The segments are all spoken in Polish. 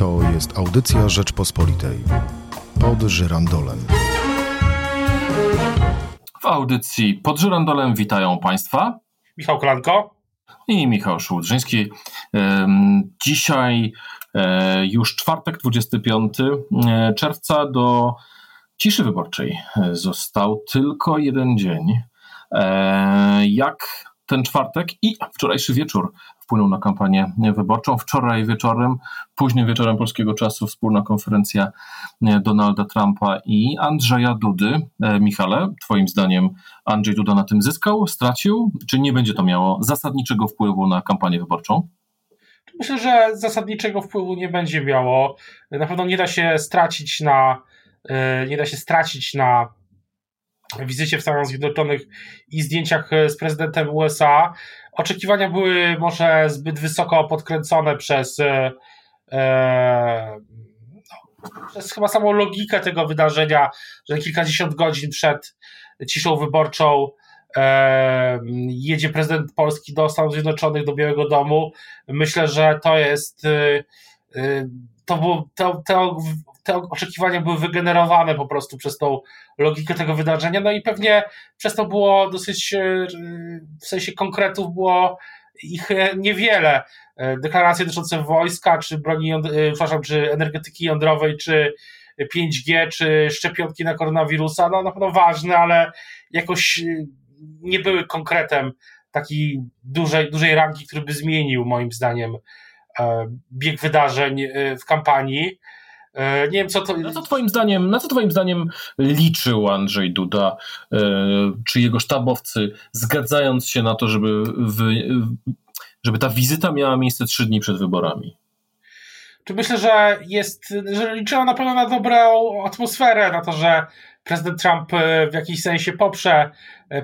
To jest audycja Rzeczpospolitej. Pod żyrandolem. W audycji pod żyrandolem witają Państwa Michał Kolanko i Michał Szułdrzyński. Dzisiaj e, już czwartek, 25 e, czerwca do ciszy wyborczej został tylko jeden dzień. E, Jak ten czwartek i wczorajszy wieczór wpłynął na kampanię wyborczą. Wczoraj wieczorem, późnym wieczorem polskiego czasu, wspólna konferencja e, Donalda Trumpa i Andrzeja Dudy. E, Michale, Twoim zdaniem Andrzej Duda na tym zyskał, stracił, czy nie będzie to miało zasadniczego wpływu na kampanię wyborczą? Myślę, że zasadniczego wpływu nie będzie miało. Na pewno nie da się stracić na e, nie da się stracić na wizycie w Stanach Zjednoczonych i zdjęciach z prezydentem USA. Oczekiwania były może zbyt wysoko podkręcone przez, e, e, no, przez chyba samą logikę tego wydarzenia, że kilkadziesiąt godzin przed ciszą wyborczą e, jedzie prezydent Polski do Stanów Zjednoczonych, do Białego Domu. Myślę, że to jest e, e, to było, to, to, te oczekiwania były wygenerowane po prostu przez tą logikę tego wydarzenia, no i pewnie przez to było dosyć, e, w sensie konkretów było ich e, niewiele. E, deklaracje dotyczące wojska, czy broni, przepraszam, czy energetyki jądrowej, czy 5G, czy szczepionki na koronawirusa, no na pewno ważne, ale jakoś nie były konkretem takiej dużej, dużej rangi, który by zmienił moim zdaniem bieg wydarzeń w kampanii. Nie wiem, co to. Na co twoim zdaniem, na co twoim zdaniem liczył Andrzej Duda, czy jego sztabowcy, zgadzając się na to, żeby, wy, żeby ta wizyta miała miejsce trzy dni przed wyborami? Czy myślę, że jest, że liczyła na pewno na dobrą atmosferę, na to, że prezydent Trump w jakiś sensie poprze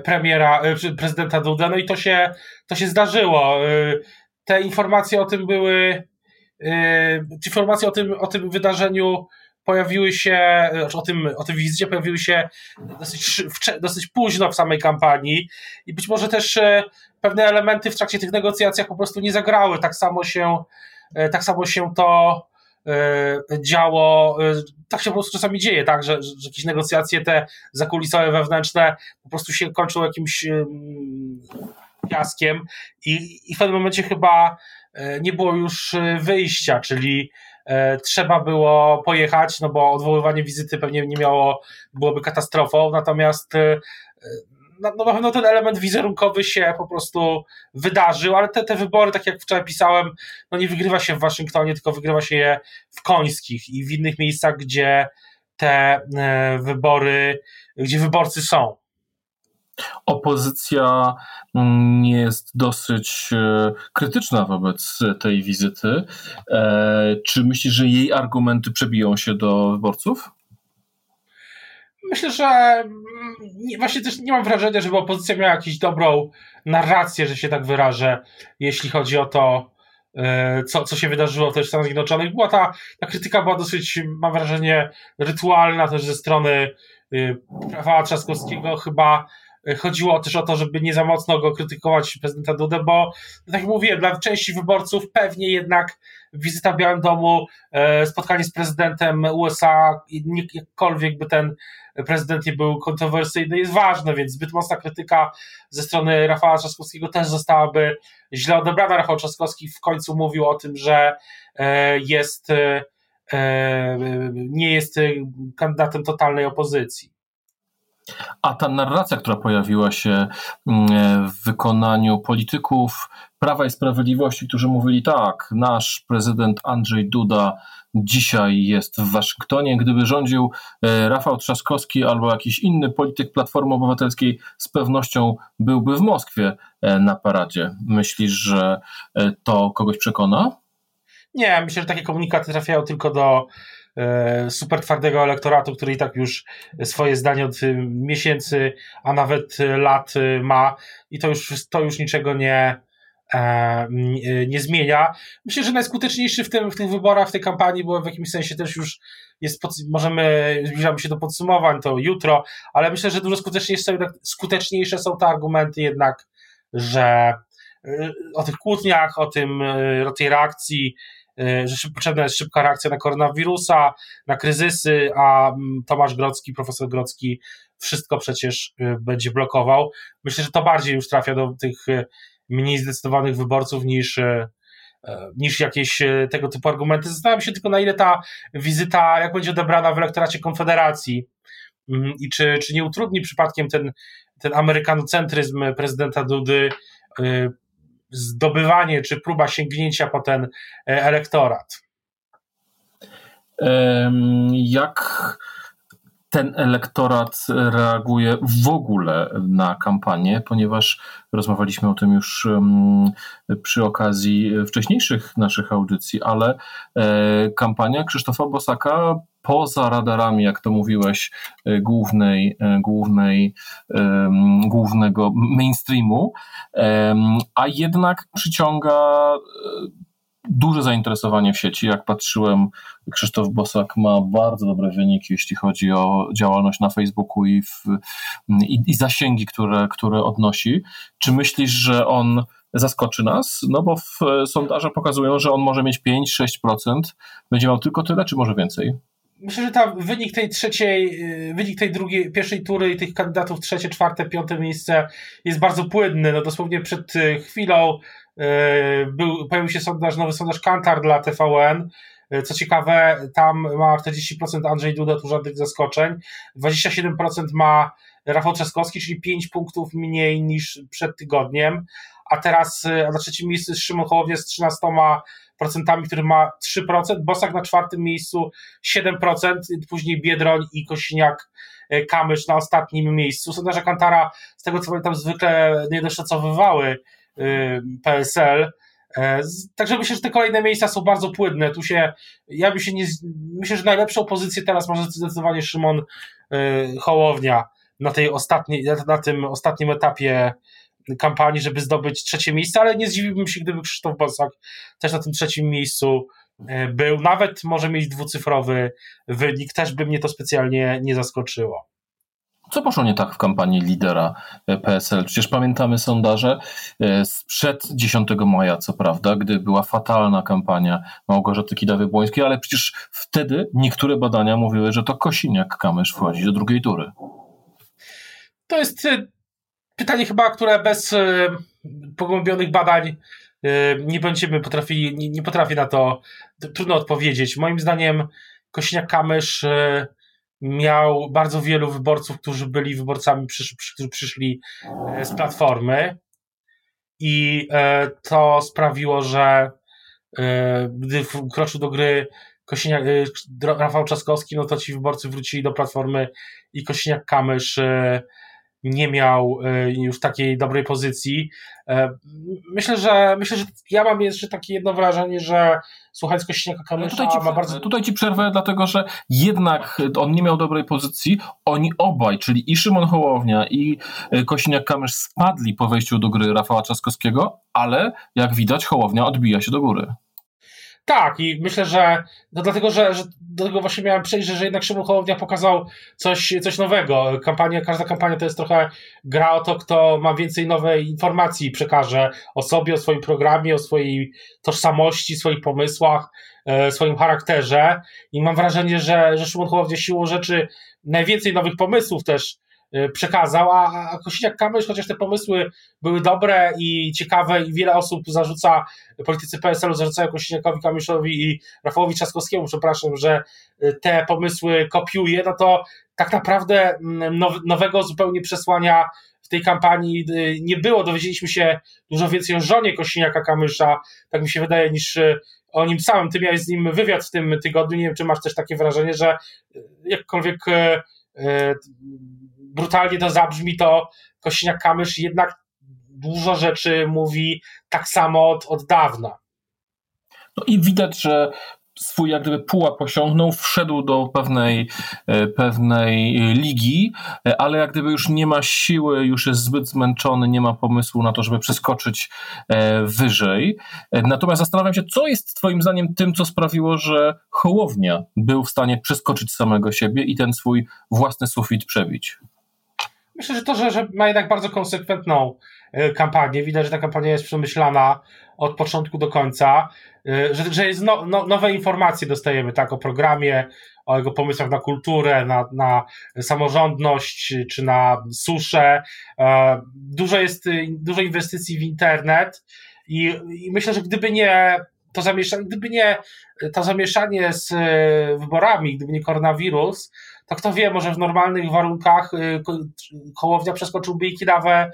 premiera, prezydenta Duda, no i to się, to się zdarzyło. Te informacje o tym były informacje o tym, o tym wydarzeniu pojawiły się, o tym, o tym wizycie pojawiły się dosyć, dosyć późno w samej kampanii i być może też pewne elementy w trakcie tych negocjacjach po prostu nie zagrały. Tak samo się, tak samo się to działo, tak się po prostu czasami dzieje, tak, że, że jakieś negocjacje te zakulisowe, wewnętrzne po prostu się kończą jakimś fiaskiem i, i w pewnym momencie chyba nie było już wyjścia, czyli trzeba było pojechać, no bo odwoływanie wizyty pewnie nie miało, byłoby katastrofą, natomiast no, no na pewno ten element wizerunkowy się po prostu wydarzył, ale te, te wybory, tak jak wczoraj pisałem, no nie wygrywa się w Waszyngtonie, tylko wygrywa się je w Końskich i w innych miejscach, gdzie te wybory, gdzie wyborcy są opozycja mm, jest dosyć e, krytyczna wobec tej wizyty. E, czy myślisz, że jej argumenty przebiją się do wyborców? Myślę, że mm, właśnie też nie mam wrażenia, żeby opozycja miała jakąś dobrą narrację, że się tak wyrażę, jeśli chodzi o to, e, co, co się wydarzyło też w Stanach Zjednoczonych. Była ta, ta krytyka była dosyć, mam wrażenie, rytualna też ze strony Rafała Trzaskowskiego, chyba chodziło też o to, żeby nie za mocno go krytykować prezydenta Dudę, bo tak jak mówiłem, dla części wyborców pewnie jednak wizyta w Białym Domu, e, spotkanie z prezydentem USA, jakkolwiek by ten prezydent nie był kontrowersyjny, jest ważne, więc zbyt mocna krytyka ze strony Rafała Trzaskowskiego też zostałaby źle odebrana. Rafał Trzaskowski w końcu mówił o tym, że e, jest e, nie jest kandydatem totalnej opozycji. A ta narracja, która pojawiła się mm, w wykonaniu polityków Prawa i Sprawiedliwości, którzy mówili tak, nasz prezydent Andrzej Duda dzisiaj jest w Waszyngtonie. Gdyby rządził e, Rafał Trzaskowski albo jakiś inny polityk Platformy Obywatelskiej, z pewnością byłby w Moskwie e, na paradzie. Myślisz, że e, to kogoś przekona? Nie, myślę, że takie komunikaty trafiają tylko do E, super twardego elektoratu, który i tak już swoje zdanie od y, miesięcy, a nawet lat y, ma i to już, to już niczego nie, e, nie zmienia. Myślę, że najskuteczniejszy w, tym, w tych wyborach, w tej kampanii, bo w jakimś sensie też już jest, możemy, zbliżamy się do podsumowań, to jutro, ale myślę, że dużo skuteczniejsze są, skuteczniejsze są te argumenty jednak, że o tych kłótniach, o tym, o tej reakcji że potrzebna jest szybka reakcja na koronawirusa, na kryzysy, a mm, Tomasz Grodzki, profesor Grodzki wszystko przecież będzie blokował. Myślę, że to bardziej już trafia do tych mniej zdecydowanych wyborców niż niż jakieś tego typu argumenty. Zastanawiam się tylko, na ile ta wizyta, jak będzie odebrana w elektoracie Konfederacji mm, i czy, czy nie utrudni przypadkiem ten, ten amerykanocentryzm prezydenta Dudy zdobywanie czy próba sięgnięcia po ten e, elektorat? Jak ten elektorat reaguje w ogóle na kampanię, ponieważ rozmawialiśmy o tym już przy okazji wcześniejszych naszych audycji, ale e, kampania Krzysztofa Bosaka poza radarami, jak to mówiłeś, e, głównej, e, głównej, głównego mainstreamu, a jednak przyciąga duże zainteresowanie w sieci. Jak patrzyłem, Krzysztof Bosak ma bardzo dobre wyniki, jeśli chodzi o działalność na Facebooku i, w, i, i zasięgi, które, które odnosi. Czy myślisz, że on zaskoczy nas? No bo sondaże pokazują, że on może mieć 5-6%. Będzie miał tylko tyle, czy może więcej? Myślę, że ta wynik tej trzeciej, y, wynik tej drugiej, pierwszej tury i tych kandydatów trzecie, czwarte, piąte miejsce jest bardzo płynny. No dosłownie przed y, chwilą y, był, pojawił się sondaż, nowy sondaż Kantar dla TVN. Co ciekawe, tam ma 40% Andrzej Duda, tu żadnych zaskoczeń. 27% ma Rafał Trzaskowski, czyli 5 punktów mniej niż przed tygodniem. A teraz na trzecim miejscu jest Szymon Hołownia z 13 procentami, który ma 3%, Bosak na czwartym miejscu 7%, później Biedroń i Kosiniak e, Kamysz na ostatnim miejscu. Sondaże Kantara, z tego co pamiętam, zwykle nie doszacowywały e, PSL. E, także myślę, że te kolejne miejsca są bardzo płynne. Tu się, ja bym się nie, myślę, że najlepszą pozycję teraz może zdecydowanie Szymon Hołownia na tej ostatniej, na tym ostatnim etapie kampanii, żeby zdobyć trzecie miejsce, ale nie zdziwiłbym się, gdyby Krzysztof Bosak też na tym trzecim miejscu e, był. Nawet może mieć dwucyfrowy wynik, też by mnie to specjalnie nie zaskoczyło. Co poszło nie tak w kampanii lidera e, PSL? Przecież pamiętamy sondaże e, sprzed 10 maja, co prawda, gdy była fatalna kampania Małgorzaty Kidawy-Błońskiej, ale przecież wtedy niektóre badania mówiły, że to Kosiniak-Kamysz wchodzi do drugiej tury. To jest pytanie chyba, które bez e, pogłębionych badań e, nie będziemy potrafili, nie, nie potrafię na to trudno odpowiedzieć. Moim zdaniem Kośniak-Kamysz e, miał bardzo wielu wyborców, którzy byli wyborcami, którzy przyszli z Platformy i to sprawiło, że gdy wkroczył do gry Kosiniak, Rafał Trzaskowski, no to ci wyborcy wrócili do Platformy i Kosiniak-Kamysz nie miał e, już takiej dobrej pozycji. E, myślę, że myślę, że ja mam jeszcze takie jedno wrażenie, że słuchając Kośniaka Kamysza tutaj ci, ma bardzo... Tutaj ci przerwę, dlatego że jednak on nie miał dobrej pozycji. Oni obaj, czyli i Szymon Hołownia i e, Kośniak-Kamysz spadli po wejściu do gry Rafała Trzaskowskiego, ale jak widać Hołownia odbija się do góry. Tak, i myślę, że no dlatego, że, że do tego właśnie miałem przejść, że jednak Szymon Hołownia pokazał coś, coś nowego. Kampania, każda kampania to jest trochę gra o to, kto ma więcej nowej informacji przekaże o sobie, o swoim programie, o swojej tożsamości, swoich pomysłach, e, swoim charakterze. I mam wrażenie, że, że Szymon Hołownia siłą rzeczy najwięcej nowych pomysłów też przekazał, a, a Kosiniak-Kamysz, chociaż te pomysły były dobre i ciekawe i wiele osób zarzuca, politycy PSL-u zarzucają Kosiniakowi Kamyszowi i Rafałowi Trzaskowskiemu, przepraszam, że y, te pomysły kopiuje, no to tak naprawdę mm, now, nowego zupełnie przesłania w tej kampanii y, nie było. Dowiedzieliśmy się dużo więcej o żonie Kosiniaka Kamysza, tak mi się wydaje, niż o nim samym. Ty miałeś z nim wywiad w tym tygodniu. Nie wiem, czy masz też takie wrażenie, że jakkolwiek brutalnie to zabrzmi, to Kosiniak-Kamysz jednak dużo rzeczy mówi tak samo od, od dawna. No i widać, że swój jak gdyby pułap osiągnął, wszedł do pewnej, e, pewnej ligi, e, ale jak gdyby już nie ma siły, już jest zbyt zmęczony, nie ma pomysłu na to, żeby przeskoczyć e, wyżej. Natomiast zastanawiam się, co jest twoim zdaniem tym, co sprawiło, że Hołownia był w stanie przeskoczyć samego siebie i ten swój własny sufit przebić? Myślę, że to, że, że ma jednak bardzo konsekwentną kampanię. Widać, że ta kampania jest przemyślana od początku do końca, że, że jest no, no, nowe informacje dostajemy, tak, o programie, o jego pomysłach na kulturę, na, na samorządność czy na suszę. Dużo jest, dużo inwestycji w internet i, i myślę, że gdyby nie to zamieszanie, gdyby nie to zamieszanie z wyborami, gdyby nie koronawirus, to kto wie, może w normalnych warunkach y, Hołownia przeskoczyłby i Kidawę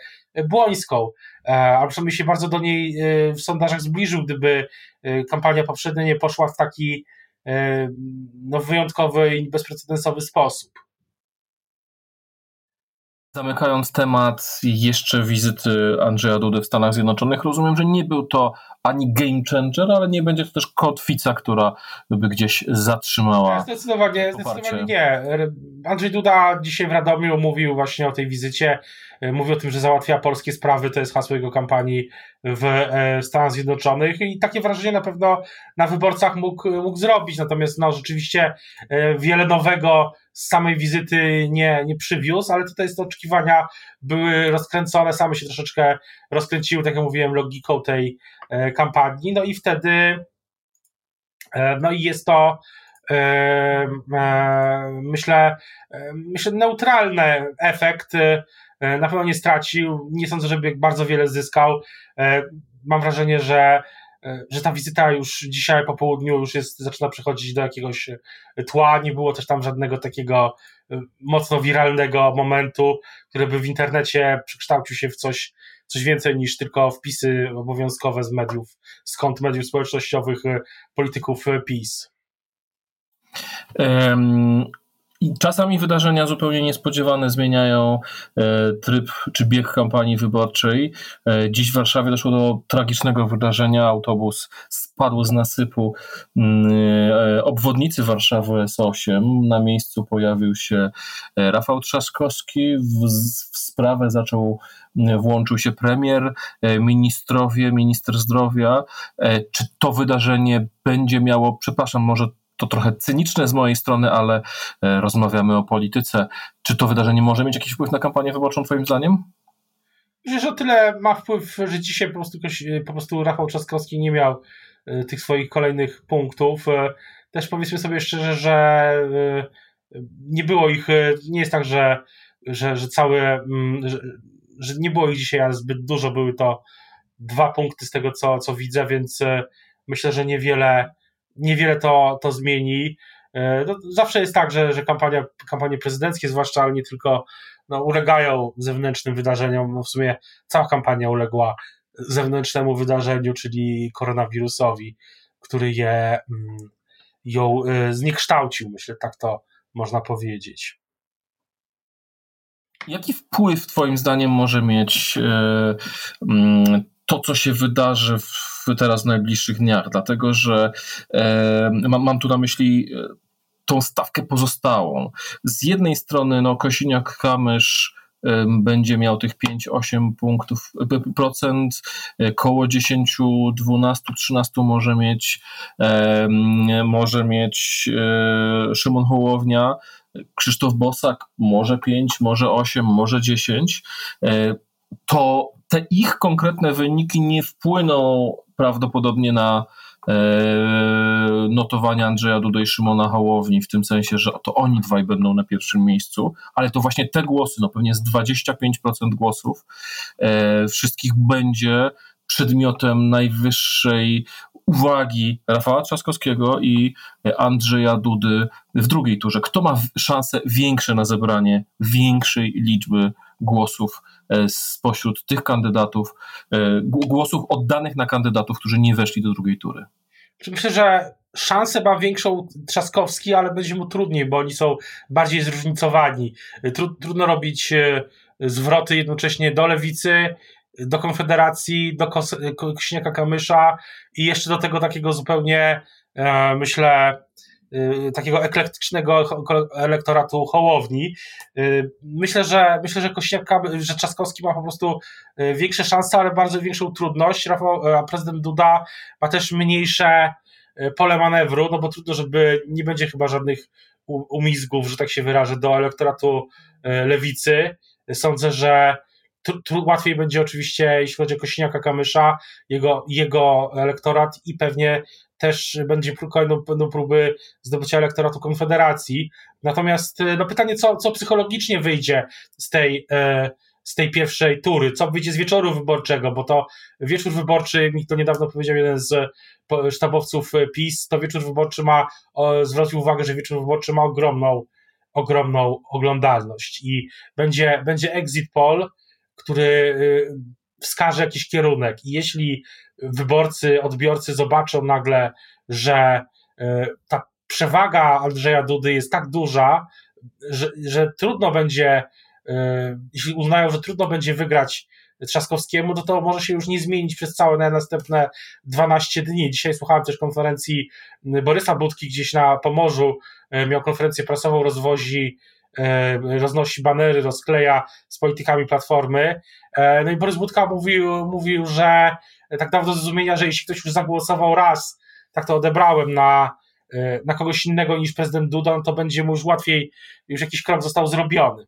Błońską, e, a przynajmniej się bardzo do niej y, w sondażach zbliżył, gdyby y, kampania poprzednia nie poszła w taki no, wyjątkowy i bezprecedensowy sposób. Zamykając temat jeszcze wizyty Andrzeja Dudy w Stanach Zjednoczonych, rozumiem, że nie był to ani game changer, ale nie będzie to też kotwica, która by gdzieś zatrzymała. Zdecydowanie, zdecydowanie nie. Andrzej Duda dzisiaj w Radomiu mówił właśnie o tej wizycie. Mówił o tym, że załatwia polskie sprawy, to jest hasło jego kampanii w e, Stanach Zjednoczonych i takie wrażenie na pewno na wyborcach mógł, mógł zrobić. Natomiast no, rzeczywiście e, wiele nowego z samej wizyty nie, nie przywiózł, ale tutaj te oczekiwania były rozkręcone, same się troszeczkę rozkręciły, tak jak mówiłem, logiką tej e, kampanii. No i wtedy e, no i jest to e, myślę, myślę neutralny efekt. Na pewno nie stracił, nie sądzę, żeby bardzo wiele zyskał. Mam wrażenie, że że ta wizyta już dzisiaj po południu już jest, zaczyna przechodzić do jakiegoś tła, nie było też tam żadnego takiego mocno wiralnego momentu, który by w internecie przekształcił się w coś, coś więcej niż tylko wpisy obowiązkowe z mediów, skąd mediów społecznościowych e, polityków e, PiS. Czasami wydarzenia zupełnie niespodziewane zmieniają e, tryb czy bieg kampanii wyborczej. E, dziś w Warszawie doszło do tragicznego wydarzenia. Autobus spadł z nasypu mm, e, obwodnicy Warszawy S8. Na miejscu pojawił się Rafał Trzaskowski. W, w sprawę zaczął włączył się premier, ministrowie, minister zdrowia. Czy to wydarzenie będzie miało, przepraszam, może to trochę cyniczne z mojej strony, ale e, rozmawiamy o polityce. Czy to wydarzenie może mieć jakiś wpływ na kampanię wyborczą, Twoim zdaniem? Myślę, że o tyle ma wpływ, że dzisiaj po prostu, po prostu Rafał Trzaskowski nie miał e, tych swoich kolejnych punktów. E, też powiedzmy sobie szczerze, że nie było ich, nie jest tak, że, że, że całe, mm, że, że nie było ich dzisiaj, ale zbyt dużo, były to dwa punkty z tego, co, co widzę, więc myślę, że niewiele niewiele to, to zmieni. E, no, zawsze jest tak, że, że kampania, kampanie prezydenckie, zwłaszcza, ale nie tylko, no, ulegają zewnętrznym wydarzeniom. No, w sumie cała kampania uległa zewnętrznemu wydarzeniu, czyli koronawirusowi, który je, mm, ją e, zniekształcił, myślę, tak to można powiedzieć. Jaki wpływ, Twoim zdaniem, może mieć e, mm, to, co się wydarzy w teraz w najbliższych dniach, dlatego że e, mam, mam tu na myśli e, tą stawkę pozostałą. Z jednej strony no, Kosiniak-Kamysz e, będzie miał tych 5-8 punktów e, procent, koło 10, 12, 13 może mieć może mieć Szymon Hołownia, Krzysztof Bosak może 5, może 8, może 10. To te ich konkretne wyniki nie wpłyną prawdopodobnie na e, notowania Andrzeja Duda i Szymona Hołowni, w tym sensie, że to oni dwaj będą na pierwszym miejscu, ale to właśnie te głosy, no pewnie z 25% głosów e, wszystkich będzie przedmiotem najwyższej uwagi Rafała Trzaskowskiego i Andrzeja Dudy w drugiej turze. Kto ma szanse większe na zebranie większej liczby głosów e, spośród tych kandydatów, e, głosów oddanych na kandydatów, którzy nie weszli do drugiej tury? Myślę, że szansę ma większą Trzaskowski, ale będzie mu trudniej, bo oni są bardziej zróżnicowani. Trudno robić e, zwroty jednocześnie do lewicy, do Konfederacji, do Kośniaka Kamysza i jeszcze do tego takiego zupełnie, myślę, takiego eklektycznego elektoratu Hołowni. Y, myślę, że myślę, że Kośniaka, że Trzaskowski ma po prostu y, większe szanse, ale bardzo większą trudność. Rafał, a prezydent Duda ma też mniejsze pole manewru, no bo trudno, żeby nie będzie chyba żadnych umizgów, że tak się wyrażę, do elektoratu lewicy. Sądzę, że łatwiej będzie oczywiście, jeśli chodzi o Kośniaka Kamysza, jego, jego elektorat i pewnie też będzie będą próby zdobycia elektoratu Konfederacji. Natomiast no pytanie, co, co psychologicznie wyjdzie z tej, z tej pierwszej tury, co wyjdzie z wieczoru wyborczego, bo to wieczór wyborczy, mi to niedawno powiedział jeden z sztabowców PiS, to wieczór wyborczy ma, zwrócił uwagę, że wieczór wyborczy ma ogromną, ogromną oglądalność. I będzie, będzie exit poll, który y, wskaże jakiś kierunek. I jeśli wyborcy, odbiorcy zobaczą nagle, że y, ta przewaga Andrzeja Dudy jest tak duża, że, że trudno będzie E, jeśli uznają, że trudno będzie wygrać Trzaskowskiemu, to to może się już nie zmienić przez całe następne 12 dni. Dzisiaj słuchałem też konferencji Borysa Budki gdzieś na Pomorzu, e, miał konferencję prasową, rozwozi e, roznosi banery, rozkleja z politykami Platformy. No i Borys Budka mówił, mówił że tak dawno zrozumienia, że jeśli ktoś już zagłosował raz, tak to odebrałem na, na kogoś innego niż prezydent Duda, no to będzie mu już łatwiej, już jakiś krok został zrobiony.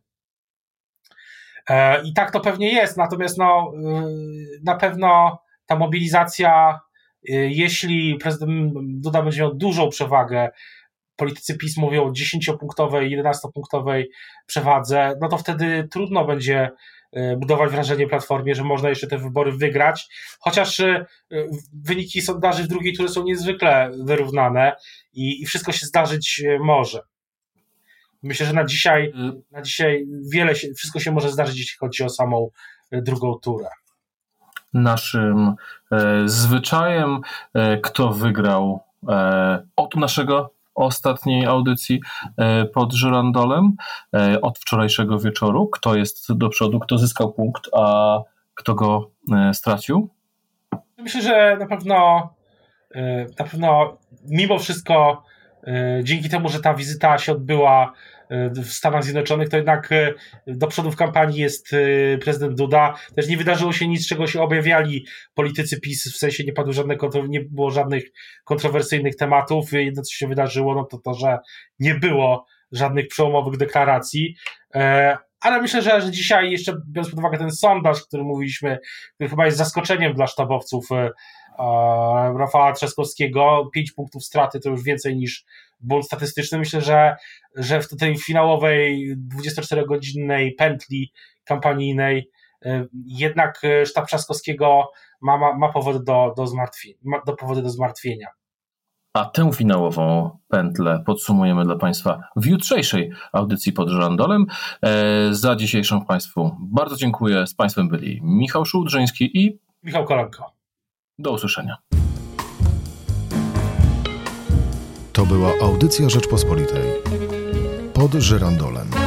E, I tak to pewnie jest, natomiast no, na pewno ta mobilizacja, jeśli prezydent Duda będzie miał dużą przewagę, politycy PiS mówią o 10-punktowej, 11-punktowej przewadze, no to wtedy trudno będzie y, budować wrażenie Platformie, że można jeszcze te wybory wygrać, chociaż wyniki sondaży w drugiej turze są niezwykle wyrównane i, i wszystko się zdarzyć może. Myślę, że na dzisiaj, y- na dzisiaj wiele się, wszystko się może zdarzyć, jeśli chodzi o samą drugą turę. Naszym e, zwyczajem, e, kto wygrał e, od naszego ostatniej audycji e, pod żyrandolem e, od wczorajszego wieczoru. Kto jest do przodu, kto zyskał punkt, a kto go e, stracił? Myślę, że na pewno na pewno mimo wszystko dzięki temu, że ta wizyta się odbyła w Stanach Zjednoczonych, to jednak e, do przodu w kampanii jest e, prezydent Duda. Też nie wydarzyło się nic, czego się objawiali politycy PiS, w sensie nie padły żadne, nie było żadnych kontrowersyjnych tematów. Jedno, co się wydarzyło, no to to, że nie było żadnych przełomowych deklaracji. E, ale myślę, że, że dzisiaj, jeszcze biorąc pod uwagę ten sondaż, który mówiliśmy, który chyba jest zaskoczeniem dla sztabowców Rafała Trzaskowskiego, 5 punktów straty to już więcej niż błąd statystyczny. Myślę, że, że w tej finałowej 24-godzinnej pętli kampanijnej e, jednak e, sztab Trzaskowskiego ma, ma, ma powody do, do, zmartwienia, ma do powody do zmartwienia. A tę finałową pętlę podsumujemy dla Państwa w jutrzejszej audycji pod żandolem. E, za dzisiejszą Państwu bardzo dziękuję. Z Państwem byli Michał Szułdrzyński i Michał Kolanko. Do usłyszenia. To była audycja Rzeczpospolitej. Pod żyrandolem.